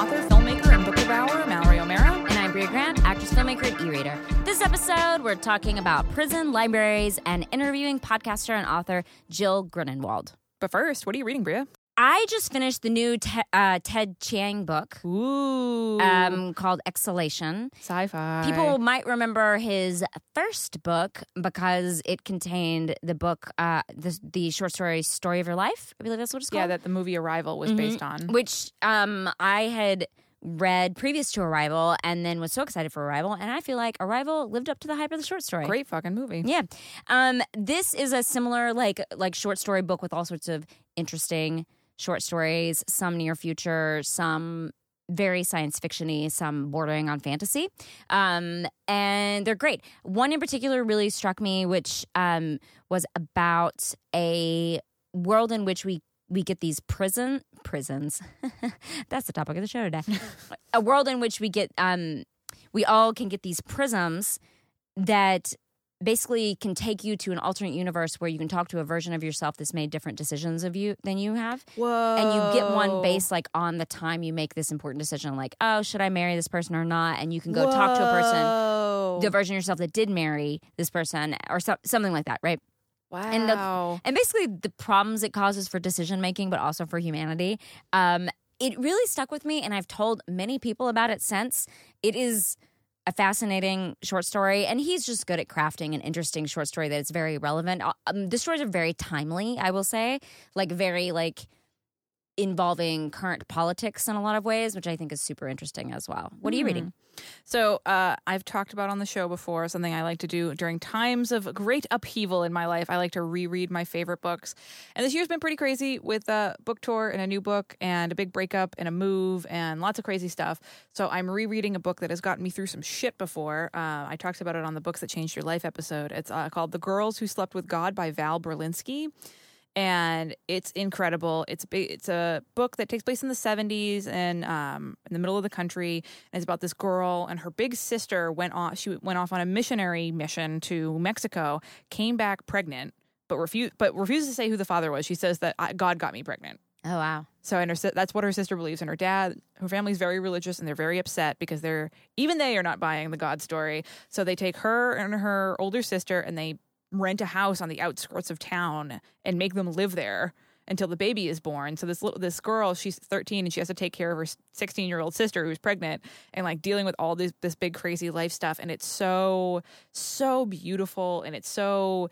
author, filmmaker, and book devourer, Mallory O'Meara. And I'm Bria Grant, actress, filmmaker, and e-reader. This episode, we're talking about prison, libraries, and interviewing podcaster and author Jill Grunenwald. But first, what are you reading, Bria? I just finished the new Te- uh, Ted Chiang book Ooh. um, called Exhalation. Sci-fi. People might remember his first book because it contained the book, uh, the, the short story "Story of Your Life." I believe that's what it's called. Yeah, that the movie Arrival was Mhm. based on. which um, I had read previous to Arrival, and then was so excited for Arrival, and I feel like Arrival lived up to the hype of the short story. Great fucking movie. Yeah. Um, this is a similar like like short story book with all sorts of interesting short stories, some near future, some very science fictiony, some bordering on fantasy. Um, and they're great. One in particular really struck me, which um, was about a world in which we we get these prison prisons. That's the topic of the show today. a world in which we get um, we all can get these prisms that basically can take you to an alternate universe where you can talk to a version of yourself that's made different decisions of you than you have. Whoa. and you get one based like on the time you make this important decision like oh should i marry this person or not? And you can go talk to a person the version of yourself that did marry this person or so, something like that right? Wow. and the- and basically the problems it causes for decision making but also for humanity um, it really stuck with me and i've told many people about it since. It is a fascinating short story and he's just good at crafting an interesting short story that is very relevant. Um, the stories are very timely i will say like very like involving current politics in a lot of ways which i think is super interesting as well what are you reading So, uh, I've talked about on the show before something I like to do during times of great upheaval in my life. I like to reread my favorite books. And this year's been pretty crazy with a book tour and a new book and a big breakup and a move and lots of crazy stuff. So, I'm rereading a book that has gotten me through some shit before. Uh, I talked about it on the Books That Changed Your Life episode. It's uh, called The Girls Who Slept with God by Val Brelinski and it's incredible. It's ba- it's a book that takes place in the 70s and um, in the middle of the country, and it's about this girl and her big sister went off. She went off on a missionary mission to Mexico, came back pregnant, but refused but refuses to say who the father was. She says that I, God got me pregnant. oh wow So and her, that's what her sister believes, and her dad, her family's very religious, and they're very upset because they're even they are not buying the God story. So they take her and her older sister, and they rent a house on the outskirts of town and make them live there until the baby is born. So this little this girl, she's 13 and she has to take care of her 16 year old sister who's pregnant and like dealing with all this this big crazy life stuff. And it's so so beautiful and it's so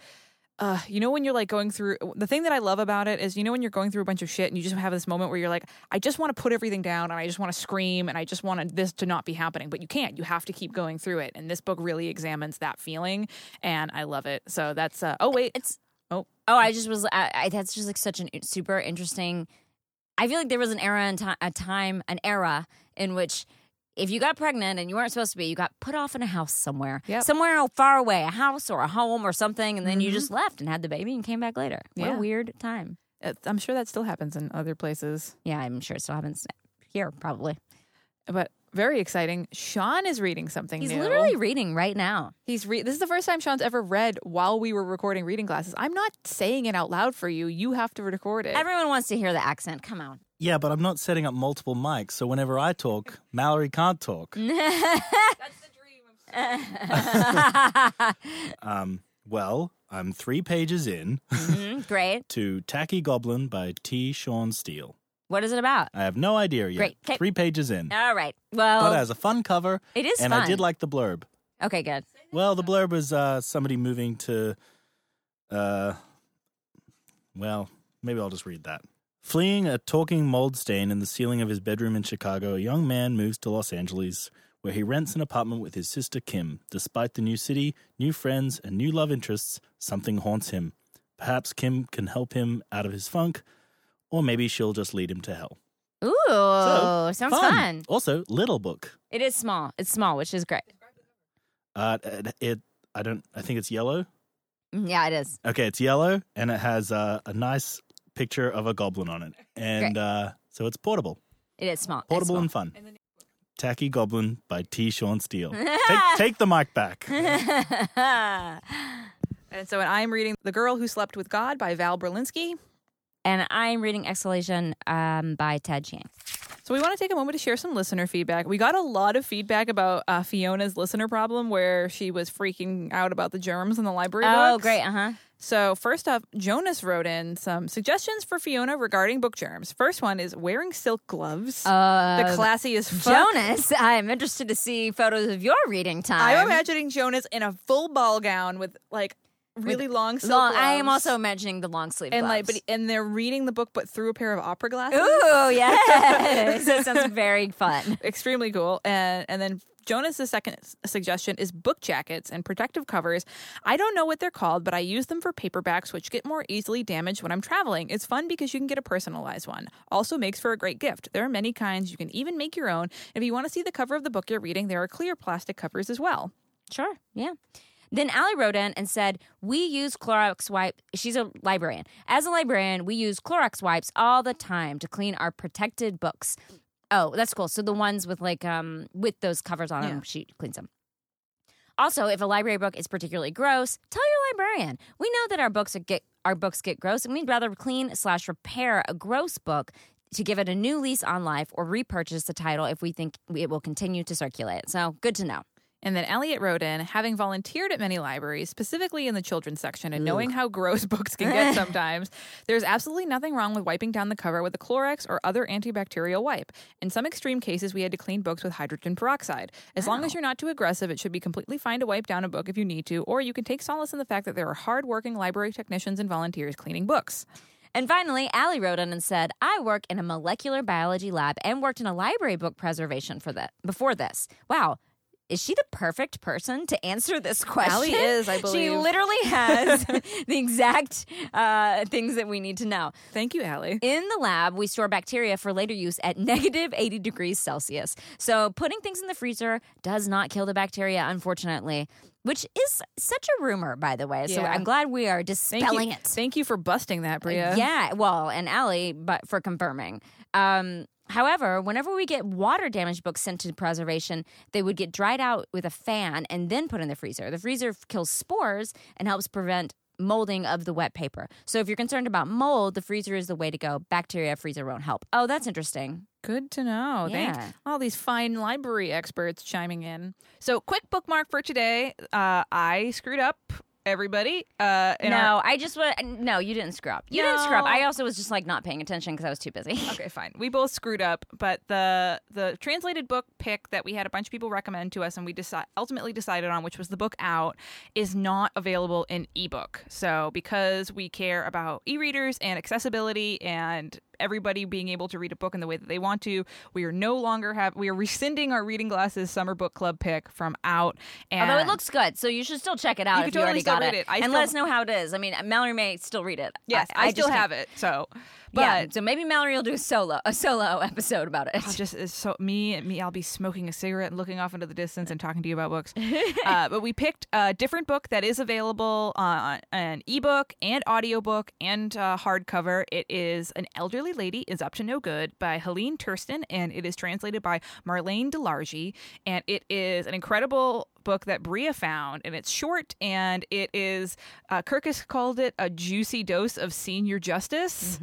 uh, you know when you're like going through the thing that I love about it is you know when you're going through a bunch of shit and you just have this moment where you're like I just want to put everything down and I just want to scream and I just want this to not be happening but you can't. You have to keep going through it and this book really examines that feeling and I love it. So that's uh, oh wait. It's Oh. oh i just was I, I that's just like such an super interesting i feel like there was an era and time a time an era in which if you got pregnant and you weren't supposed to be you got put off in a house somewhere Yep. somewhere far away a house or a home or something and then you Mhm. just left and had the baby and came back later what Yeah. a weird time Uh, I'm sure that still happens in other places yeah i'm sure it still happens here probably but very exciting Sean is reading something he's new. literally reading right now He's re- this is the first time Sean's ever read while we were recording reading classes. I'm not saying it out loud for you. You have to record it. everyone wants to hear the accent come on Yeah, but I'm not setting up multiple mics, so whenever I talk, Mallory can't talk. That's the dream. um, well, I'm three pages in Mhm, great to Tacky Goblin by T. Sean Steele. what is it about I have no idea yet. Great. 'Kay. Three pages in. all right well But it has a fun cover, it is and fun I did like the blurb. okay good Well, the blurb was uh, somebody moving to, uh, well, maybe I'll just read that. Fleeing a talking mold stain in the ceiling of his bedroom in Chicago, a young man moves to Los Angeles, where he rents an apartment with his sister Kim. Despite the new city, new friends, and new love interests, something haunts him. Perhaps Kim can help him out of his funk, or maybe she'll just lead him to hell. Ooh, So, sounds fun. Also, little book. It is small. It's small, which is great. Uh, it, it I don't. I think it's yellow. Mm, Yeah, it is. Okay, it's yellow and it has uh, a nice picture of a goblin on it, and uh, so it's portable, It is small. It's portable small. and fun. Tacky Goblin by T. Sean Steele. take, take the mic back. And so I'm reading The Girl Who Slept with God by Val Brelinski. and I'm reading Exhalation um, by Ted Chiang. So we want to take a moment to share some listener feedback. We got a lot of feedback about uh, Fiona's listener problem, where she was freaking out about the germs in the library. Oh, books. great. Uh huh. So first up, Jonas wrote in some suggestions for Fiona regarding book germs. First one is wearing silk gloves. Uh, the classy as fuck. Jonas, I'm interested to see photos of your reading time. I'm imagining Jonas in a full ball gown with like really long silk long. I am also imagining the long sleeve and like, but and they're reading the book, but through a pair of opera glasses. Ooh, yes. that sounds very fun. extremely cool. And and then Jonas's second suggestion is book jackets and protective covers. I don't know what they're called, but I use them for paperbacks, which get more easily damaged when I'm traveling. It's fun because you can get a personalized one. Also makes for a great gift. There are many kinds. You can even make your own. If you want to see the cover of the book you're reading, there are clear plastic covers as well. Sure. Yeah. Then Allie wrote in and said, We use Clorox wipe. She's a librarian. As a librarian, we use Clorox wipes all the time to clean our protected books. Oh, that's cool. So the ones with like um with those covers on them, she cleans them. Also, if a library book is particularly gross, tell your librarian. We know that our books are get our books get gross, and we'd rather clean slash repair a gross book to give it a new lease on life or repurchase the title if we think it will continue to circulate. So good to know. And then Elliot wrote in, having volunteered at many libraries, specifically in the children's section, and knowing how gross books can get sometimes, there's absolutely nothing wrong with wiping down the cover with a Clorox or other antibacterial wipe. In some extreme cases, we had to clean books with hydrogen peroxide. As long as you're not too aggressive, it should be completely fine to wipe down a book if you need to, or you can take solace in the fact that there are hardworking library technicians and volunteers cleaning books. And finally, Allie wrote in and said, I work in a molecular biology lab and worked in a library book preservation for that before this. Wow. Is she the perfect person to answer this question? Allie is, I believe. She literally has the exact uh, things that we need to know. Thank you, Allie. In the lab, we store bacteria for later use at negative 80 degrees Celsius. So putting things in the freezer does not kill the bacteria, unfortunately, which is such a rumor, by the way. So Yeah. I'm glad we are Thank dispelling you. it. Thank you for busting that, Bria. Yeah, well, and Allie, but for confirming. Um, however, whenever we get water damaged books sent to preservation, they would get dried out with a fan and then put in the freezer. The freezer kills spores and helps prevent molding of the wet paper. So if you're concerned about mold, the freezer is the way to go. Bacteria freezer won't help. Oh, that's interesting. Good to know. Yeah. Thanks. All these fine library experts chiming in. So, quick bookmark for today. Uh, I screwed up, everybody. Uh, no, our- I just wa- no, you didn't screw up. You didn't screw up. I also was just like not paying attention because I was too busy. okay, fine. We both screwed up, but the the translated book pick that we had a bunch of people recommend to us, and we deci- ultimately decided on, which was the book out, is not available in ebook. So, because we care about e-readers and accessibility and everybody being able to read a book in the way that they want to, we are no longer have we are rescinding our reading glasses summer book club pick from out. And Although it looks good, so you should still check it out You if could you totally already still got read it, it. I and still- let us know how it is. I mean, Mallory may still read it. yes, I, still just can't- have it. So, but yeah, so maybe Mallory will do a solo a solo episode about it. I'll just so me me I'll be smoking a cigarette and looking off into the distance and talking to you about books. uh, but we picked a different book that is available on an ebook and audiobook and uh, hardcover. It is An Elderly Lady is Up to No Good by Helene Tursten and it is translated by Marlene Delargy and it is an incredible book that Bria found and it's short and it is uh, Kirkus called it a juicy dose of senior justice.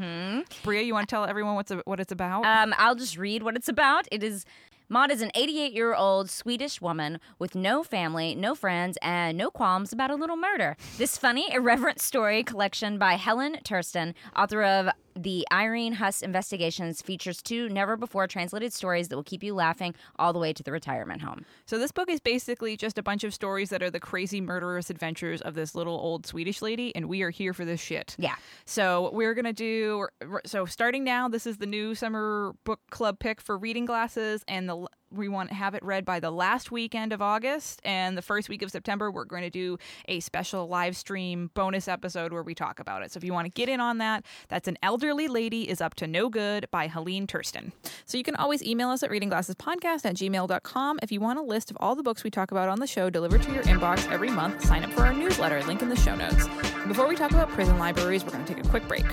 Bria, you want to tell everyone what's a, what it's about? Um, I'll just read what it's about. It is Maud is an 88 year old Swedish woman with no family, no friends, and no qualms about a little murder. This funny, irreverent story collection by Helen Tursten, author of the Irene Huss Investigations, features two never before translated stories that will keep you laughing all the way to the retirement home. So this book is basically just a bunch of stories that are the crazy murderous adventures of this little old Swedish lady, and we are here for this shit. Yeah. So we're gonna do. So starting now, this is the new summer book club pick for reading glasses, and the we want to have it read by the last weekend of August and the first week of September. We're going to do a special live stream bonus episode where we talk about it. So if you want to get in on that, that's an elderly lady is up to no good by Helene Tursten. So you can always email us at readingglassespodcast at gmail.com if you want a list of all the books we talk about on the show delivered to your inbox every month. Sign up for our newsletter, link in the show notes. Before we talk about prison libraries, we're going to take a quick break.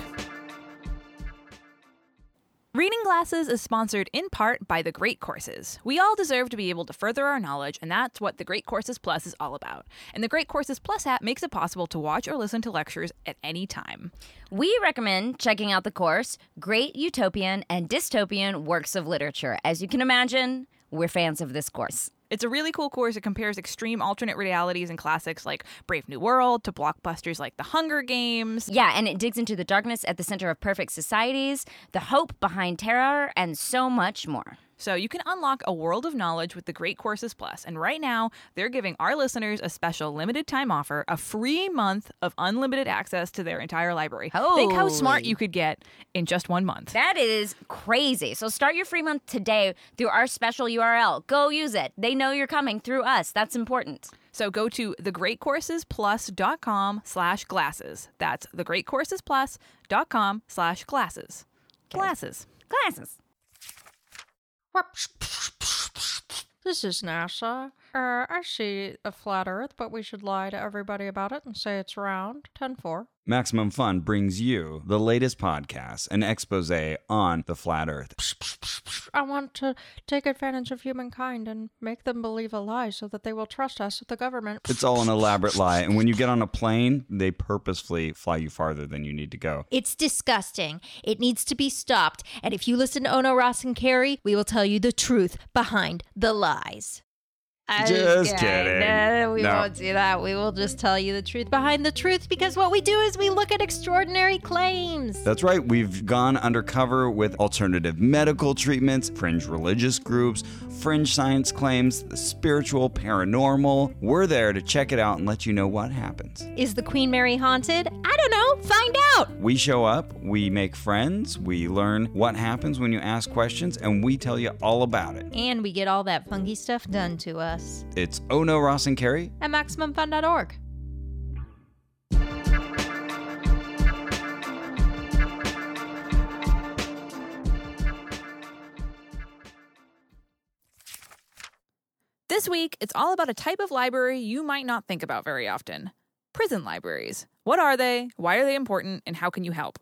Reading Glasses is sponsored in part by The Great Courses. We all deserve to be able to further our knowledge, and that's what The Great Courses Plus is all about. And the Great Courses Plus app makes it possible to watch or listen to lectures at any time. We recommend checking out the course Great Utopian and Dystopian Works of Literature. As you can imagine, we're fans of this course. It's a really cool course. It compares extreme alternate realities and classics like Brave New World to blockbusters like The Hunger Games. Yeah, and it digs into the darkness at the center of perfect societies, the hope behind terror, and so much more. So you can unlock a world of knowledge with the Great Courses Plus. And right now, they're giving our listeners a special limited time offer, a free month of unlimited access to their entire library. Oh, think how smart you could get in just one month. That is crazy. So start your free month today through our special URL. Go use it. They know you're coming through us. That's important. So go to thegreatcoursesplus.com slash glasses. That's thegreatcoursesplus.com slash glasses. Glasses. Glasses. This is NASA. Uh, I see a flat Earth, but we should lie to everybody about it and say it's round. 10 4. Maximum Fun brings you the latest podcast, an expose on the flat earth. I want to take advantage of humankind and make them believe a lie so that they will trust us with the government. It's all an elaborate lie, and when you get on a plane, they purposefully fly you farther than you need to go. It's disgusting. It needs to be stopped. And if you listen to Ono Ross and Carrie, we will tell you the truth behind the lies. I Just kidding. No, we No. won't do that. We will just tell you the truth behind the truth because what we do is we look at extraordinary claims. That's right, we've gone undercover with alternative medical treatments, fringe religious groups, fringe science claims, the spiritual, paranormal. We're there to check it out and let you know what happens. Is the Queen Mary haunted? I don't know. Find out. We show up, we make friends, we learn what happens when you ask questions, and we tell you all about it. And we get all that funky stuff done to us It's Oh No, Ross and Carrie. at MaximumFun.org. This week, it's all about a type of library you might not think about very often prison libraries. What are they? Why are they important? And how can you help?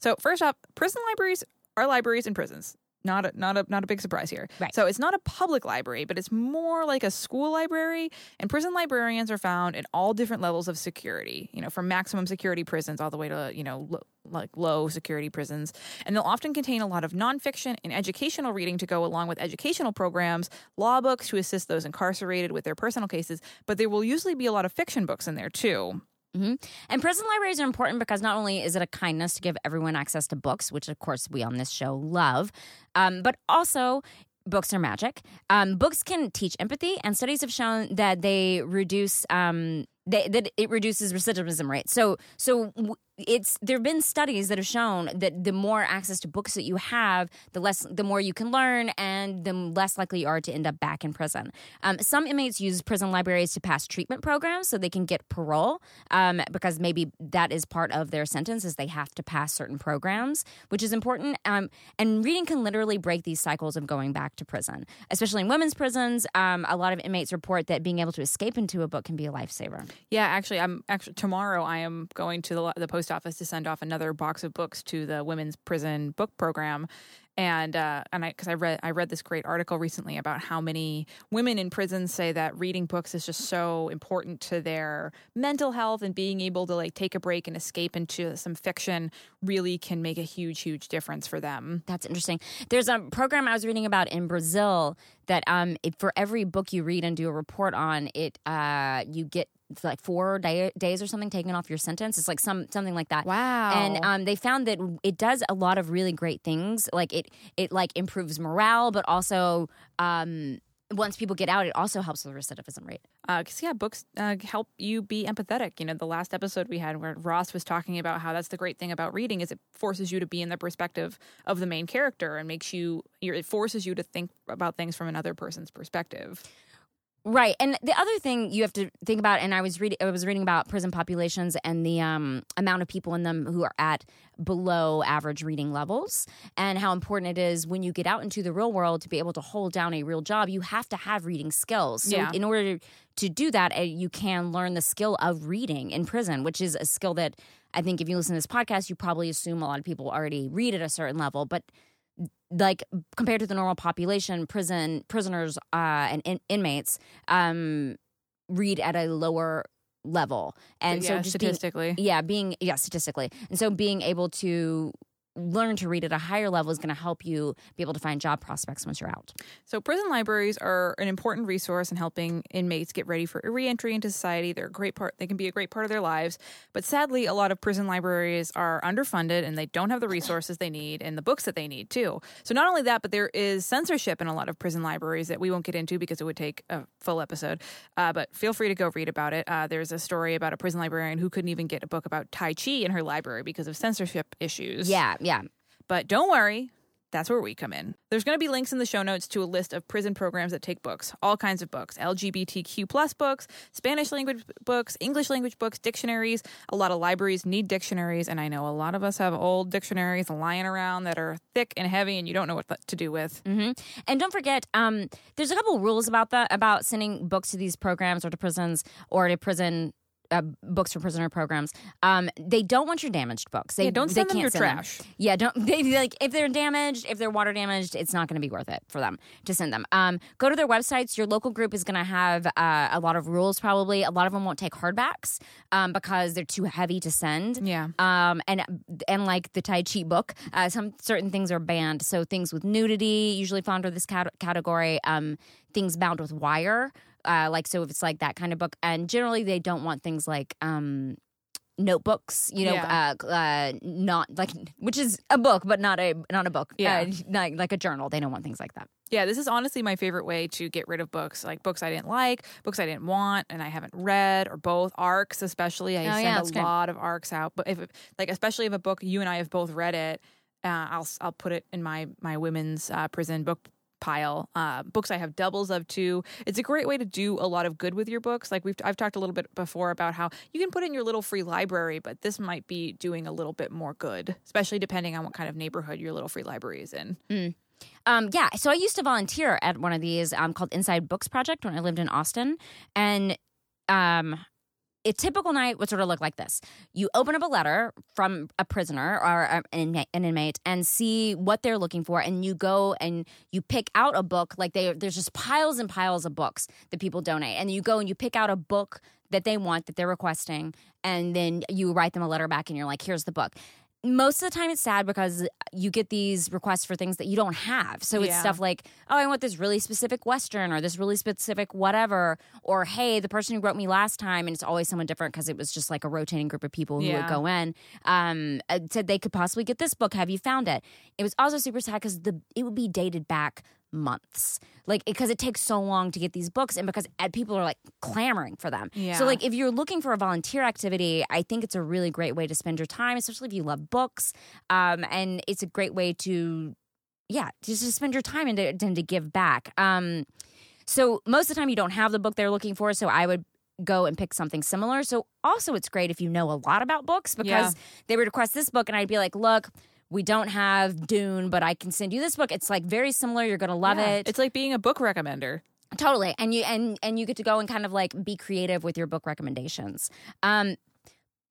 So, first up, prison libraries are libraries in prisons. Not a, not a not a big surprise here. Right. So it's not a public library, but it's more like a school library. And prison librarians are found in all different levels of security. You know, from maximum security prisons all the way to you know lo- like low security prisons. And they'll often contain a lot of nonfiction and educational reading to go along with educational programs, law books to assist those incarcerated with their personal cases. But there will usually be a lot of fiction books in there too. Hmm And prison libraries are important because not only is it a kindness to give everyone access to books, which of course we on this show love, um, but also books are magic. Um, books can teach empathy, and studies have shown that they reduce. Um, they, that it reduces recidivism rate. So, so it's there have been studies that have shown that the more access to books that you have, the less, the more you can learn, and the less likely you are to end up back in prison. Um, some inmates use prison libraries to pass treatment programs so they can get parole, um, because maybe that is part of their sentence is they have to pass certain programs, which is important. Um, and reading can literally break these cycles of going back to prison, especially in women's prisons. Um, a lot of inmates report that being able to escape into a book can be a lifesaver. Yeah, actually, I'm actually tomorrow. I am going to the, the post office to send off another box of books to the women's prison book program, and uh, and I because I read I read this great article recently about how many women in prison say that reading books is just so important to their mental health and being able to like take a break and escape into some fiction really can make a huge huge difference for them. That's interesting. There's a program I was reading about in Brazil that um, for every book you read and do a report on, it uh, you get like four day, days or something taken off your sentence. It's like some something like that. Wow. And um, they found that it does a lot of really great things. Like it it like improves morale, but also um, once people get out, it also helps with recidivism rate. because yeah, books uh, help you be empathetic. You know, the last episode we had where Ross was talking about how that's the great thing about reading is it forces you to be in the perspective of the main character and makes you, it forces you to think about things from another person's perspective. Right, and the other thing you have to think about, and I was reading, I was reading about prison populations and the um, amount of people in them who are at below average reading levels, and how important it is when you get out into the real world to be able to hold down a real job. You have to have reading skills. So, Yeah. in order to, do that, uh, you can learn the skill of reading in prison, which is a skill that I think if you listen to this podcast, you probably assume a lot of people already read at a certain level, but like compared to the normal population, prison prisoners uh, and in, inmates um, read at a lower level, and yeah, so just being statistically. yeah being yeah statistically and so being able to learn to read at a higher level is going to help you be able to find job prospects once you're out So, prison libraries are an important resource in helping inmates get ready for reentry into society. They're a great part. They can be a great part of their lives. But sadly, a lot of prison libraries are underfunded and they don't have the resources they need and the books that they need too. So, not only that, but there is censorship in a lot of prison libraries that we won't get into because it would take a full episode. Uh, but feel free to go read about it. Uh, there's a story about a prison librarian who couldn't even get a book about Tai Chi in her library because of censorship issues. yeah yeah But don't worry, that's where we come in. There's going to be links in the show notes to a list of prison programs that take books, all kinds of books, LGBTQ plus books, Spanish language books, English language books, dictionaries. A lot of libraries need dictionaries, and I know a lot of us have old dictionaries lying around that are thick and heavy, and you don't know what to do with. hmm And don't forget, um, there's a couple rules about that about sending books to these programs or to prisons or to prison. Uh, books for prisoner programs. Um, they don't want your damaged books. They Yeah, don't they send them can't your send them. trash. Yeah, don't they like if they're damaged, if they're water damaged, it's not going to be worth it for them to send them. Um, go to their websites. Your local group is going to have uh, a lot of rules. Probably a lot of them won't take hardbacks um, because they're too heavy to send. Yeah. Um, and and like the Tai Chi book, uh, some certain things are banned. So things with nudity usually fall under this cat- category. Um, things bound with wire, uh, like so if it's like that kind of book, and generally they don't want things like um, notebooks. You know, Yeah. uh, uh, not like which is a book, but not a not a book. Yeah. uh, like like a journal. They don't want things like that. Yeah, this is honestly my favorite way to get rid of books, like books I didn't like, books I didn't want, and I haven't read, or both arcs, especially. I Oh, send yeah, a great. lot of arcs out, but if like especially if a book you and I have both read it, uh, I'll I'll put it in my my women's uh, prison book pile. Uh, books I have doubles of too. It's a great way to do a lot of good with your books. Like we've I've talked a little bit before about how you can put in your little free library, but this might be doing a little bit more good, especially depending on what kind of neighborhood your little free library is in. Um, yeah, so I used to volunteer at one of these um, called Inside Books Project when I lived in Austin, and um, a typical night would sort of look like this: you open up a letter from a prisoner or an inmate, an inmate, and see what they're looking for, and you go and you pick out a book. Like they, there's just piles and piles of books that people donate, and you go and you pick out a book that they want that they're requesting, and then you write them a letter back, and you're like, "Here's the book." Most of the time it's sad because you get these requests for things that you don't have. So it's Yeah. stuff like, oh, I want this really specific Western or this really specific whatever. Or, hey, the person who wrote me last time, and it's always someone different because it was just like a rotating group of people who would go in, um, said they could possibly get this book. Have you found it? It was also super sad because the it would be dated back months. Like because it takes so long to get these books and because uh, people are like clamoring for them. Yeah. so like if you're looking for a volunteer activity i think it's a really great way to spend your time especially if you love books. Um, and it's a great way to yeah just to spend your time and to, and to give back. Um, so most of the time you don't have the book they're looking for so i would go and pick something similar. So also it's great if you know a lot about books because Yeah. they would request this book and i'd be like look we don't have dune but i can send you this book it's like very similar you're gonna love Yeah. it It's like being a book recommender. Totally. And you and and you get to go and kind of like be creative with your book recommendations. Um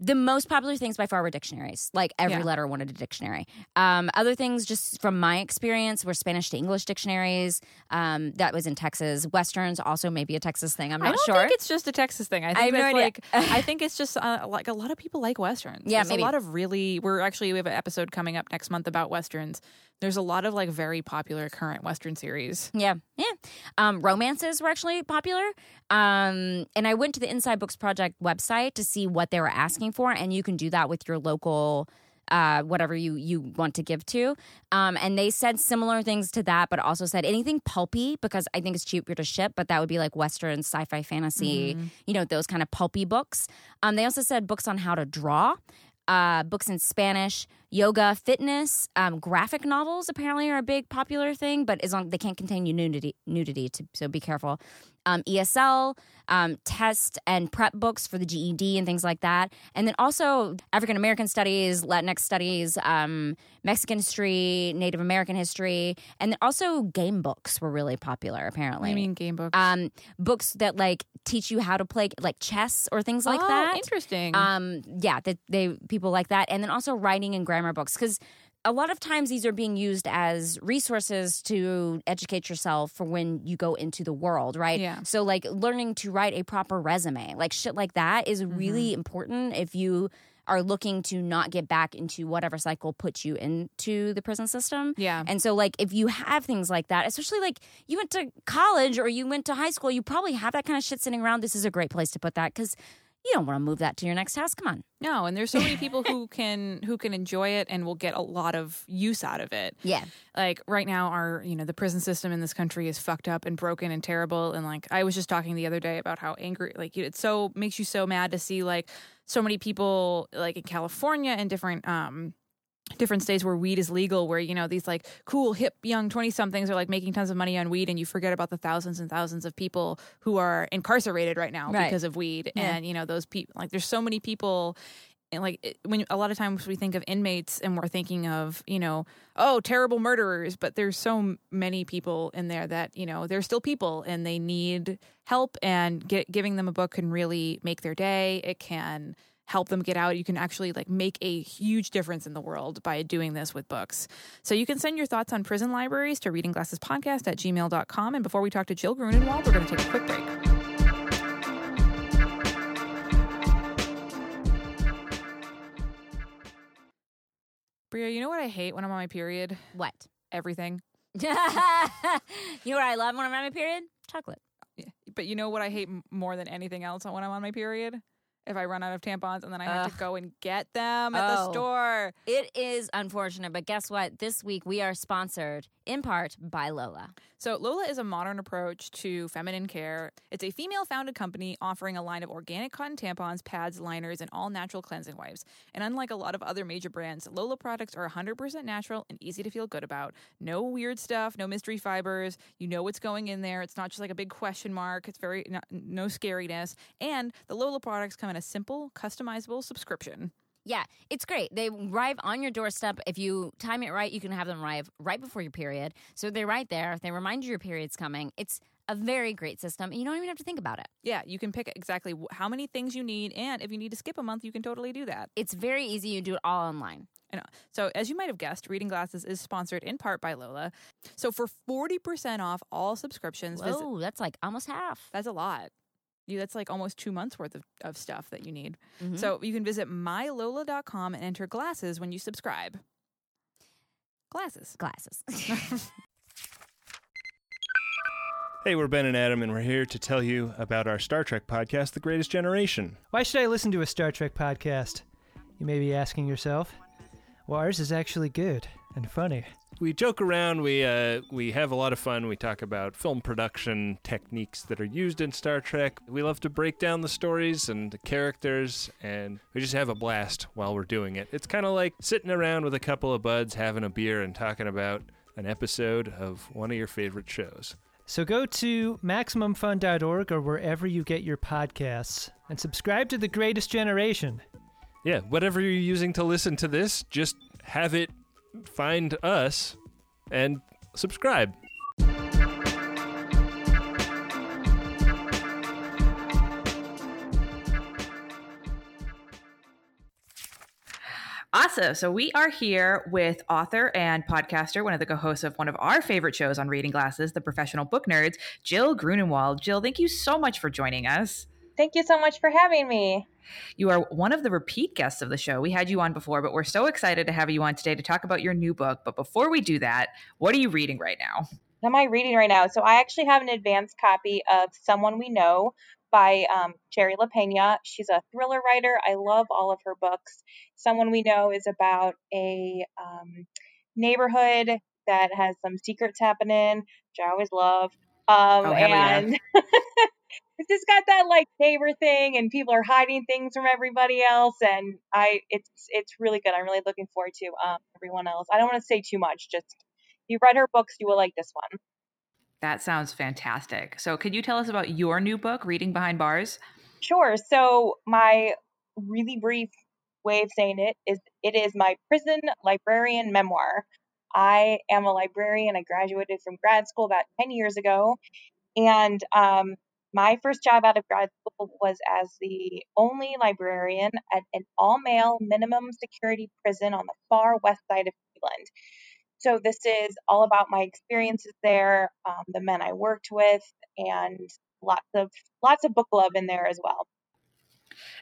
the most popular things by far were dictionaries. Like every Yeah. letter wanted a dictionary. Um, other things, just from my experience, were Spanish to English dictionaries. Um, that was in Texas. Westerns also maybe a Texas thing. I'm I not don't sure. think it's just a Texas thing. I think I no like I think it's just uh, like a lot of people like westerns. Yeah, There's maybe. a lot of really. We're actually we have an episode coming up next month about westerns. There's a lot of like very popular current western series. Yeah, yeah. Um, romances were actually popular. Um, and I went to the Inside Books Project website to see what they were asking for, and you can do that with your local. Uh, whatever you you want to give to, um, and they said similar things to that, but also said anything pulpy because I think it's cheaper to ship. But that would be like Western sci-fi fantasy, you know, those kind of pulpy books. Um, they also said books on how to draw, uh, books in Spanish, yoga, fitness, um, graphic novels apparently are a big popular thing, but as long they can't contain you nudity, nudity, to, so be careful. Um, ESL, um, test and prep books for the GED and things like that, and then also African American studies, Latinx studies, um, Mexican history, Native American history, and then also game books were really popular apparently. I mean, game books. um, books that like teach you how to play like chess or things like oh, that. Interesting. Um, yeah, that they people like that, and then also writing and grammar books because a lot of times these are being used as resources to educate yourself for when you go into the world, right? Yeah. So, like learning to write a proper resume, like shit like that is really mm-hmm. important if you are looking to not get back into whatever cycle puts you into the prison system. Yeah. And so, like, if you have things like that, especially like you went to college or you went to high school, you probably have that kind of shit sitting around. This is a great place to put that because you don't want to move that to your next house. Come on. No, and there's so many people who can who can enjoy it and will get a lot of use out of it. Yeah. Like right now our, you know, the prison system in this country is fucked up and broken and terrible and like I was just talking the other day about how angry like it so makes you so mad to see like so many people like in California and different um different states where weed is legal where you know these like cool hip young 20 somethings are like making tons of money on weed and you forget about the thousands and thousands of people who are incarcerated right now Right. because of weed Yeah. and you know those people like there's so many people and like it- when a lot of times we think of inmates and we're thinking of you know oh terrible murderers but there's so many people in there that you know they're still people and they need help and get, giving them a book can really make their day it can help them get out you can actually like make a huge difference in the world by doing this with books so you can send your thoughts on prison libraries to reading glasses podcast at gmail.com and before we talk to jill grunenwald we're going to take a quick break Bria, you know what I hate when I'm on my period? What? Everything. you know what I love when I'm on my period? Chocolate. Yeah. But you know what I hate more than anything else when I'm on my period? If I run out of tampons and then I have to go and get them at the Oh. store. It is unfortunate, but guess what? This week we are sponsored in part by Lola. So, Lola is a modern approach to feminine care. It's a female founded company offering a line of organic cotton tampons, pads, liners, and all natural cleansing wipes. And unlike a lot of other major brands, Lola products are 100% natural and easy to feel good about. No weird stuff, no mystery fibers. You know what's going in there. It's not just like a big question mark. It's very, no, no scariness. And the Lola products come in a simple, customizable subscription. Yeah, it's great. They arrive on your doorstep. If you time it right, you can have them arrive right before your period. So they're right there. They remind you your period's coming. It's a very great system, and you don't even have to think about it. Yeah, you can pick exactly how many things you need. And if you need to skip a month, you can totally do that. It's very easy. You do it all online. And uh, so, as you might have guessed, Reading Glasses is sponsored in part by Lola. So, for 40% off all subscriptions, visit, that's like almost half. that's a lot. You, that's like almost two months worth of, of stuff that you need. Mhm. So, you can visit mylola.com and enter glasses when you subscribe. Glasses. Glasses. Hey, we're Ben and Adam, and we're here to tell you about our Star Trek podcast, The Greatest Generation. Why should I listen to a Star Trek podcast? You may be asking yourself. Well, ours is actually good and funny. We joke around, we uh, we have a lot of fun. We talk about film production techniques that are used in Star Trek. We love to break down the stories and the characters, and we just have a blast while we're doing it. It's kind of like sitting around with a couple of buds, having a beer, and talking about an episode of one of your favorite shows. So go to MaximumFun.org or wherever you get your podcasts and subscribe to The Greatest Generation. Yeah, whatever you're using to listen to this, just have it find us and subscribe. Awesome. So we are here with author and podcaster, one of the co-hosts of one of our favorite shows on Reading Glasses, the Professional Book Nerds, Jill Grunenwald. Jill, thank you so much for joining us. Thank you so much for having me. You are one of the repeat guests of the show. We had you on before, but we're so excited to have you on today to talk about your new book. But before we do that, what are you reading right now? What am I reading right now? So I actually have an advanced copy of Someone We Know by um, Shari Lapena. She's a thriller writer. I love all of her books. Someone We Know is about a um, neighborhood that has some secrets happening, which I always love. Um, Oh, hell yeah. it's just got that like neighbor thing, and people are hiding things from everybody else. And I, it's it's really good. I'm really looking forward to um, everyone else. I don't want to say too much. Just if you read her books, you will like this one. That sounds fantastic. So, could you tell us about your new book, Reading Behind Bars? Sure. So my really brief way of saying it is it is my prison librarian memoir. I am a librarian. I graduated from grad school about 10 years ago. And um, my first job out of grad school was as the only librarian at an all male minimum security prison on the far west side of Cleveland. So this is all about my experiences there, um, the men I worked with, and lots of lots of book love in there as well.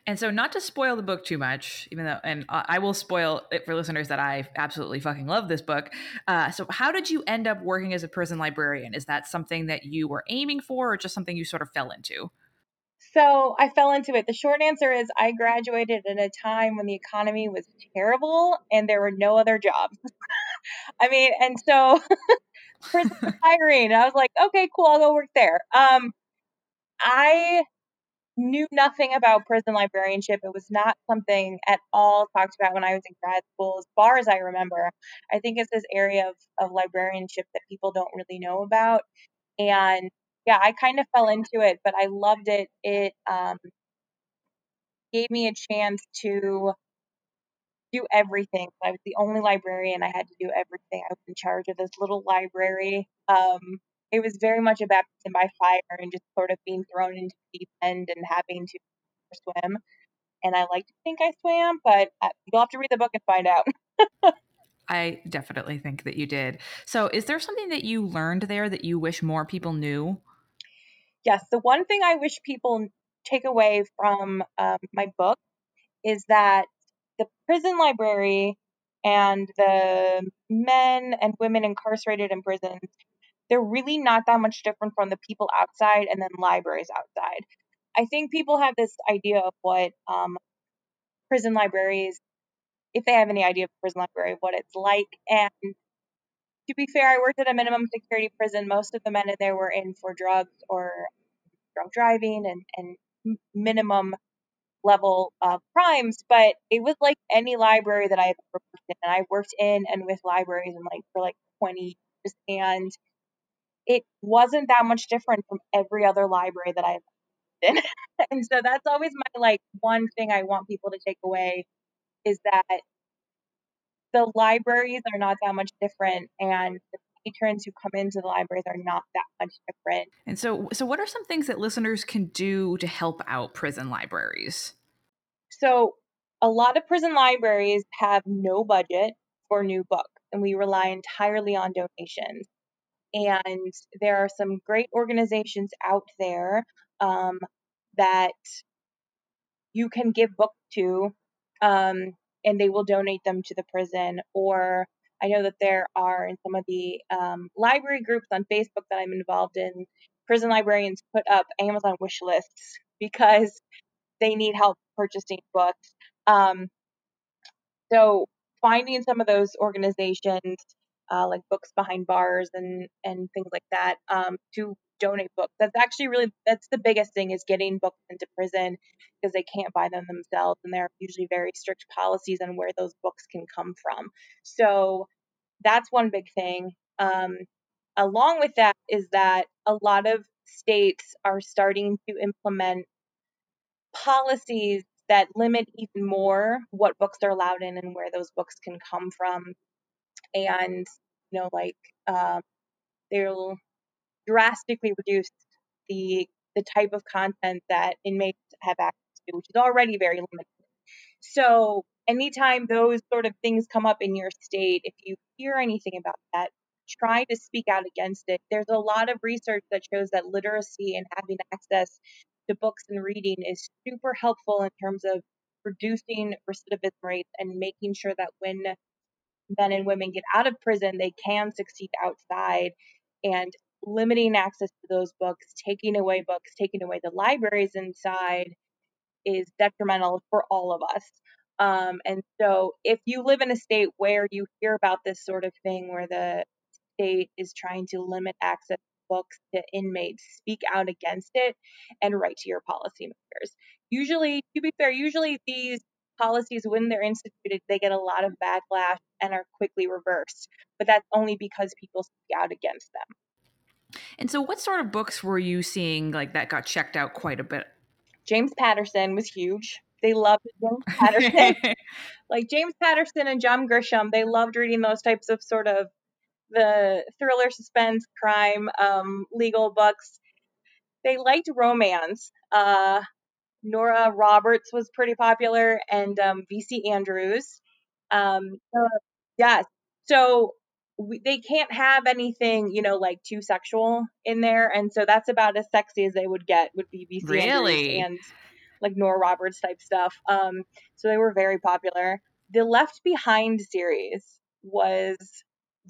And so, not to spoil the book too much, even though, and I will spoil it for listeners that I absolutely fucking love this book. Uh, so, how did you end up working as a prison librarian? Is that something that you were aiming for, or just something you sort of fell into? So, I fell into it. The short answer is I graduated at a time when the economy was terrible and there were no other jobs. I mean, and so prison hiring. I was like, okay, cool, I'll go work there. Um, I knew nothing about prison librarianship. It was not something at all talked about when I was in grad school, as far as I remember. I think it's this area of, of librarianship that people don't really know about. And yeah, I kind of fell into it, but I loved it. It um, gave me a chance to do everything. I was the only librarian. I had to do everything. I was in charge of this little library. Um, it was very much a baptism by fire and just sort of being thrown into the deep end and having to swim. And I like to think I swam, but uh, you'll have to read the book and find out. I definitely think that you did. So, is there something that you learned there that you wish more people knew? Yes, the one thing I wish people take away from um, my book is that the prison library and the men and women incarcerated in prisons they're really not that much different from the people outside and then libraries outside. I think people have this idea of what um, prison libraries, if they have any idea of prison library, what it's like. And to be fair, I worked at a minimum security prison. Most of the men in there were in for drugs or drunk driving and, and minimum level of crimes, but it was like any library that I've ever worked in. And I worked in and with libraries and like for like 20 years. And it wasn't that much different from every other library that I've been in. and so that's always my like one thing I want people to take away is that the libraries are not that much different and the patrons who come into the libraries are not that much different. And so so what are some things that listeners can do to help out prison libraries? So a lot of prison libraries have no budget for new books and we rely entirely on donations. And there are some great organizations out there um, that you can give books to, um, and they will donate them to the prison. Or I know that there are in some of the um, library groups on Facebook that I'm involved in, prison librarians put up Amazon wish lists because they need help purchasing books. Um, so finding some of those organizations uh, like books behind bars and and things like that um, to donate books. That's actually really that's the biggest thing is getting books into prison because they can't buy them themselves, and there are usually very strict policies on where those books can come from. So that's one big thing. Um, along with that is that a lot of states are starting to implement policies that limit even more what books are allowed in and where those books can come from and you know like um, they'll drastically reduce the the type of content that inmates have access to, which is already very limited. So anytime those sort of things come up in your state, if you hear anything about that, try to speak out against it. There's a lot of research that shows that literacy and having access to books and reading is super helpful in terms of reducing recidivism rates and making sure that when men and women get out of prison, they can succeed outside. And limiting access to those books, taking away books, taking away the libraries inside is detrimental for all of us. Um, and so, if you live in a state where you hear about this sort of thing, where the state is trying to limit access to books to inmates, speak out against it and write to your policymakers. Usually, to be fair, usually these policies, when they're instituted, they get a lot of backlash and are quickly reversed. But that's only because people speak out against them. And so, what sort of books were you seeing like that got checked out quite a bit? James Patterson was huge. They loved James Patterson. like James Patterson and John Grisham, they loved reading those types of sort of the thriller, suspense, crime, um, legal books. They liked romance. Uh, Nora Roberts was pretty popular, and um, VC Andrews. Um, uh, yes. so we, they can't have anything, you know, like too sexual in there, and so that's about as sexy as they would get would be Andrews Really? and like Nora Roberts type stuff. Um, so they were very popular. The Left Behind series was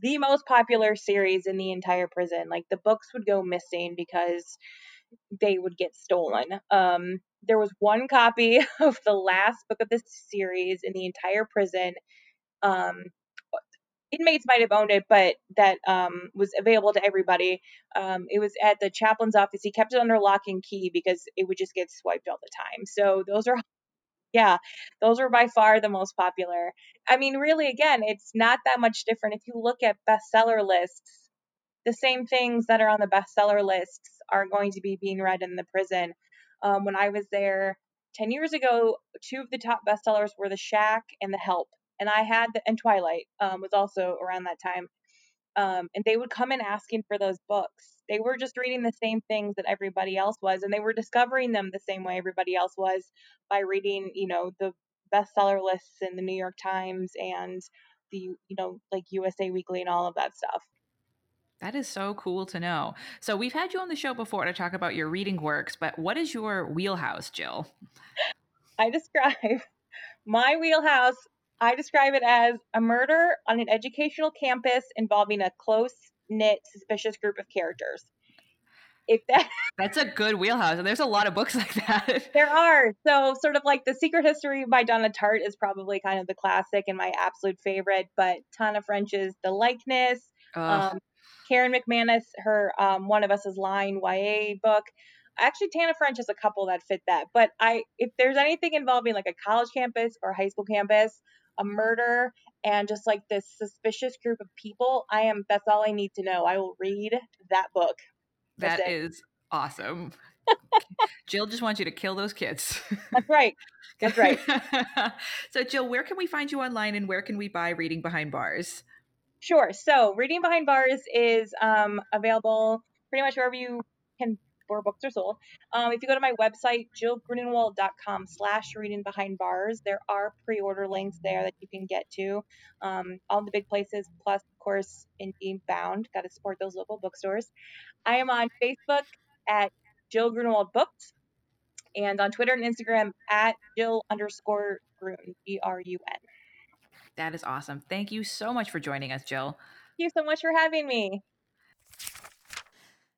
the most popular series in the entire prison. Like the books would go missing because they would get stolen. Um, there was one copy of the last book of this series in the entire prison. Um, inmates might have owned it, but that um, was available to everybody. Um, it was at the chaplain's office. He kept it under lock and key because it would just get swiped all the time. So those are, yeah, those are by far the most popular. I mean, really, again, it's not that much different. If you look at bestseller lists, the same things that are on the bestseller lists are going to be being read in the prison. Um, when I was there 10 years ago, two of the top bestsellers were The Shack and The Help. And I had, the, and Twilight um, was also around that time. Um, and they would come in asking for those books. They were just reading the same things that everybody else was, and they were discovering them the same way everybody else was by reading, you know, the bestseller lists in the New York Times and the, you know, like USA Weekly and all of that stuff. That is so cool to know. So we've had you on the show before to talk about your reading works, but what is your wheelhouse, Jill? I describe my wheelhouse, I describe it as a murder on an educational campus involving a close knit, suspicious group of characters. If that That's a good wheelhouse, and there's a lot of books like that. there are so sort of like the Secret History by Donna Tartt is probably kind of the classic and my absolute favorite, but Tana French's The Likeness, Um, Karen McManus, her um, One of Us is Lying YA book. Actually, Tana French has a couple that fit that. But I, if there's anything involving like a college campus or high school campus, a murder, and just like this suspicious group of people, I am. That's all I need to know. I will read that book. That's That it. is awesome. Jill just wants you to kill those kids. That's right. That's right. so, Jill, where can we find you online and where can we buy Reading Behind Bars? Sure. So, Reading Behind Bars is um, available pretty much wherever you can where books are sold. Um, if you go to my website, jillgrunenwald.com slash reading behind bars, there are pre-order links there that you can get to. Um, all the big places, plus, of course, Indie Bound. Got to support those local bookstores. I am on Facebook at Jill Grunenwald Books and on Twitter and Instagram at Jill underscore Grun. That is awesome. Thank you so much for joining us, Jill. Thank you so much for having me.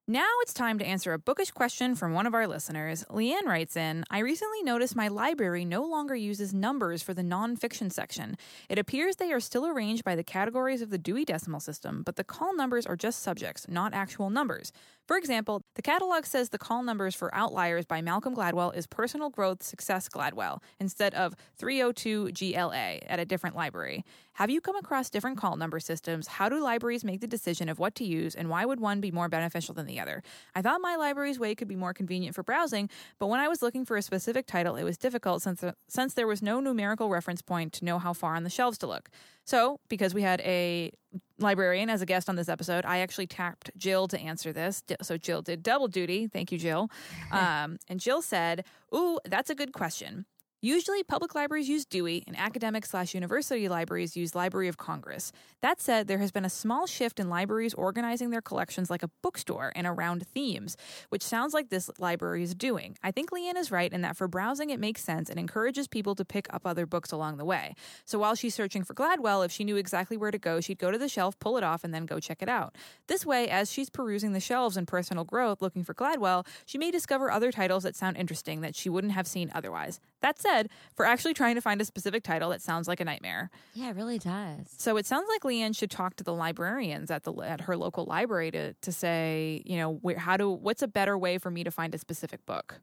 Now it's time to answer a bookish question from one of our listeners. Leanne writes in I recently noticed my library no longer uses numbers for the nonfiction section. It appears they are still arranged by the categories of the Dewey Decimal System, but the call numbers are just subjects, not actual numbers. For example, the catalog says the call numbers for Outliers by Malcolm Gladwell is Personal Growth Success Gladwell instead of 302 GLA at a different library. Have you come across different call number systems? How do libraries make the decision of what to use, and why would one be more beneficial than the other? I thought my library's way could be more convenient for browsing, but when I was looking for a specific title, it was difficult since, since there was no numerical reference point to know how far on the shelves to look. So, because we had a librarian as a guest on this episode, I actually tapped Jill to answer this. So Jill did double duty. Thank you, Jill. Um, and Jill said, "Ooh, that's a good question." Usually, public libraries use Dewey, and academic slash university libraries use Library of Congress. That said, there has been a small shift in libraries organizing their collections like a bookstore and around themes, which sounds like this library is doing. I think Leanne is right in that for browsing, it makes sense and encourages people to pick up other books along the way. So while she's searching for Gladwell, if she knew exactly where to go, she'd go to the shelf, pull it off, and then go check it out. This way, as she's perusing the shelves in personal growth looking for Gladwell, she may discover other titles that sound interesting that she wouldn't have seen otherwise. That said, for actually trying to find a specific title, that sounds like a nightmare. Yeah, it really does. So it sounds like Leanne should talk to the librarians at the at her local library to to say, you know, where, how do what's a better way for me to find a specific book?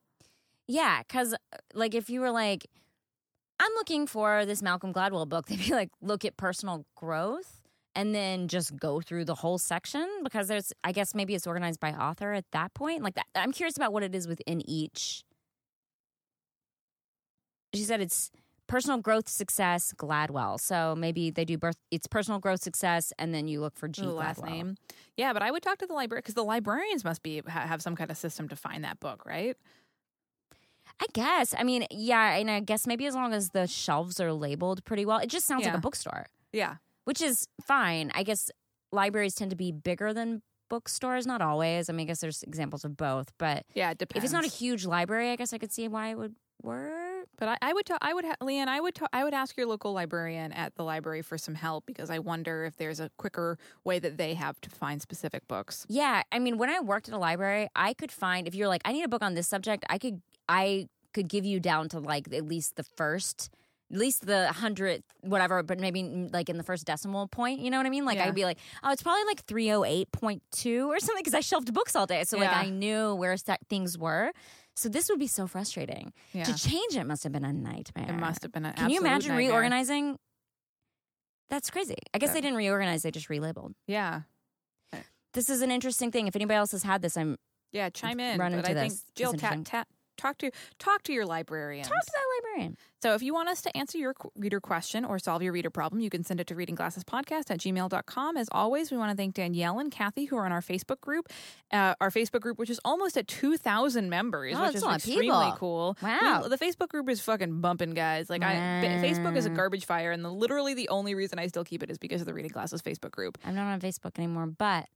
Yeah, because like if you were like, I'm looking for this Malcolm Gladwell book, they'd be like, look at personal growth and then just go through the whole section because there's, I guess maybe it's organized by author at that point. Like that, I'm curious about what it is within each. She said it's personal growth success Gladwell. So maybe they do birth. It's personal growth success, and then you look for G the last Gladwell. name. Yeah, but I would talk to the library because the librarians must be ha- have some kind of system to find that book, right? I guess. I mean, yeah, and I guess maybe as long as the shelves are labeled pretty well, it just sounds like a bookstore. Yeah. which is fine. I guess libraries tend to be bigger than bookstores, not always. I mean, I guess there's examples of both, but Yeah, it depends. if it's not a huge library, I guess I could see why it would work. But I, I would, ta- I would, ha- Leanne, I would, ta- I would ask your local librarian at the library for some help because I wonder if there's a quicker way that they have to find specific books. Yeah, I mean, when I worked at a library, I could find if you're like, I need a book on this subject, I could, I could give you down to like at least the first. At least the hundredth, whatever, but maybe mm, like in the first decimal point, you know what I mean? Like Yeah. I'd be like, oh, it's probably like three hundred eight point two or something because I shelved books all day, so like I knew where things were. So this would be so frustrating. Yeah, To change it must have been a nightmare. it must have been. An Can you imagine nightmare. reorganizing? That's crazy. I guess Yeah. they didn't reorganize; they just relabeled. Yeah, This is an interesting thing. If anybody else has had this, I'm yeah. Chime in. Run but into I think this. Jill, ta- interesting. Ta- talk to talk to your librarian. talk to that librarian. So if you want us to answer your reader question or solve your reader problem, you can send it to readingglassespodcast at gmail.com. As always, we want to thank Danielle and Kathy who are on our Facebook group, uh, our Facebook group, which is almost at 2,000 members, Oh, which is extremely people. cool. Wow. We- the Facebook group is fucking bumping, guys. Like, I, Fa- Facebook is a garbage fire, and the, literally the only reason I still keep it is because of the Reading Glasses Facebook group. I'm not on Facebook anymore, but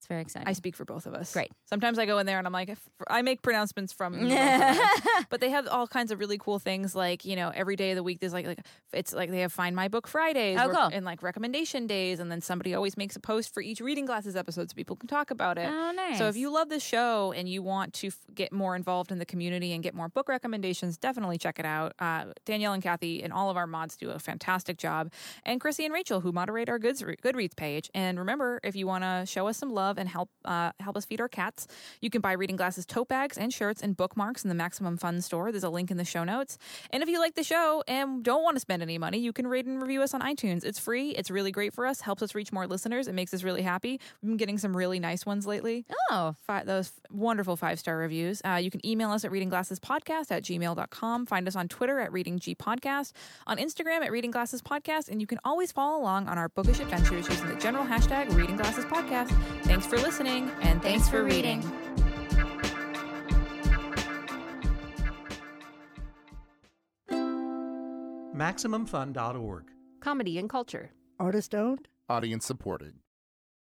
it's very exciting. I speak for both of us. Great. Sometimes I go in there and I'm like, I make pronouncements from. both of us. but they have all kinds of really cool things like you know every day of the week there's like like it's like they have find my book fridays Oh, cool. and like recommendation days and then somebody always makes a post for each reading glasses episode so people can talk about it oh, nice. so if you love this show and you want to f- get more involved in the community and get more book recommendations definitely check it out uh, danielle and kathy and all of our mods do a fantastic job and chrissy and rachel who moderate our Goods- goodreads page and remember if you want to show us some love and help uh, help us feed our cats. You can buy reading glasses tote bags and shirts and bookmarks in the maximum fun store. There's a link in the show notes. And if you like the show and don't want to spend any money you can rate and review us on itunes. It's free. It's really great for us. Helps us reach more listeners. It makes us really happy. We've been getting some really nice ones lately. Oh, fi- those wonderful five star reviews. Uh, you can email us at readingglassespodcast at gmail.com. Find us on Twitter at readinggpodcast, on Instagram at readingglassespodcast, and you can always follow along on our bookish adventures using the general hashtag readingglassespodcast. Thanks for listening, and thanks, for reading. MaximumFun.org. Comedy and culture. Artist owned? Audience supported.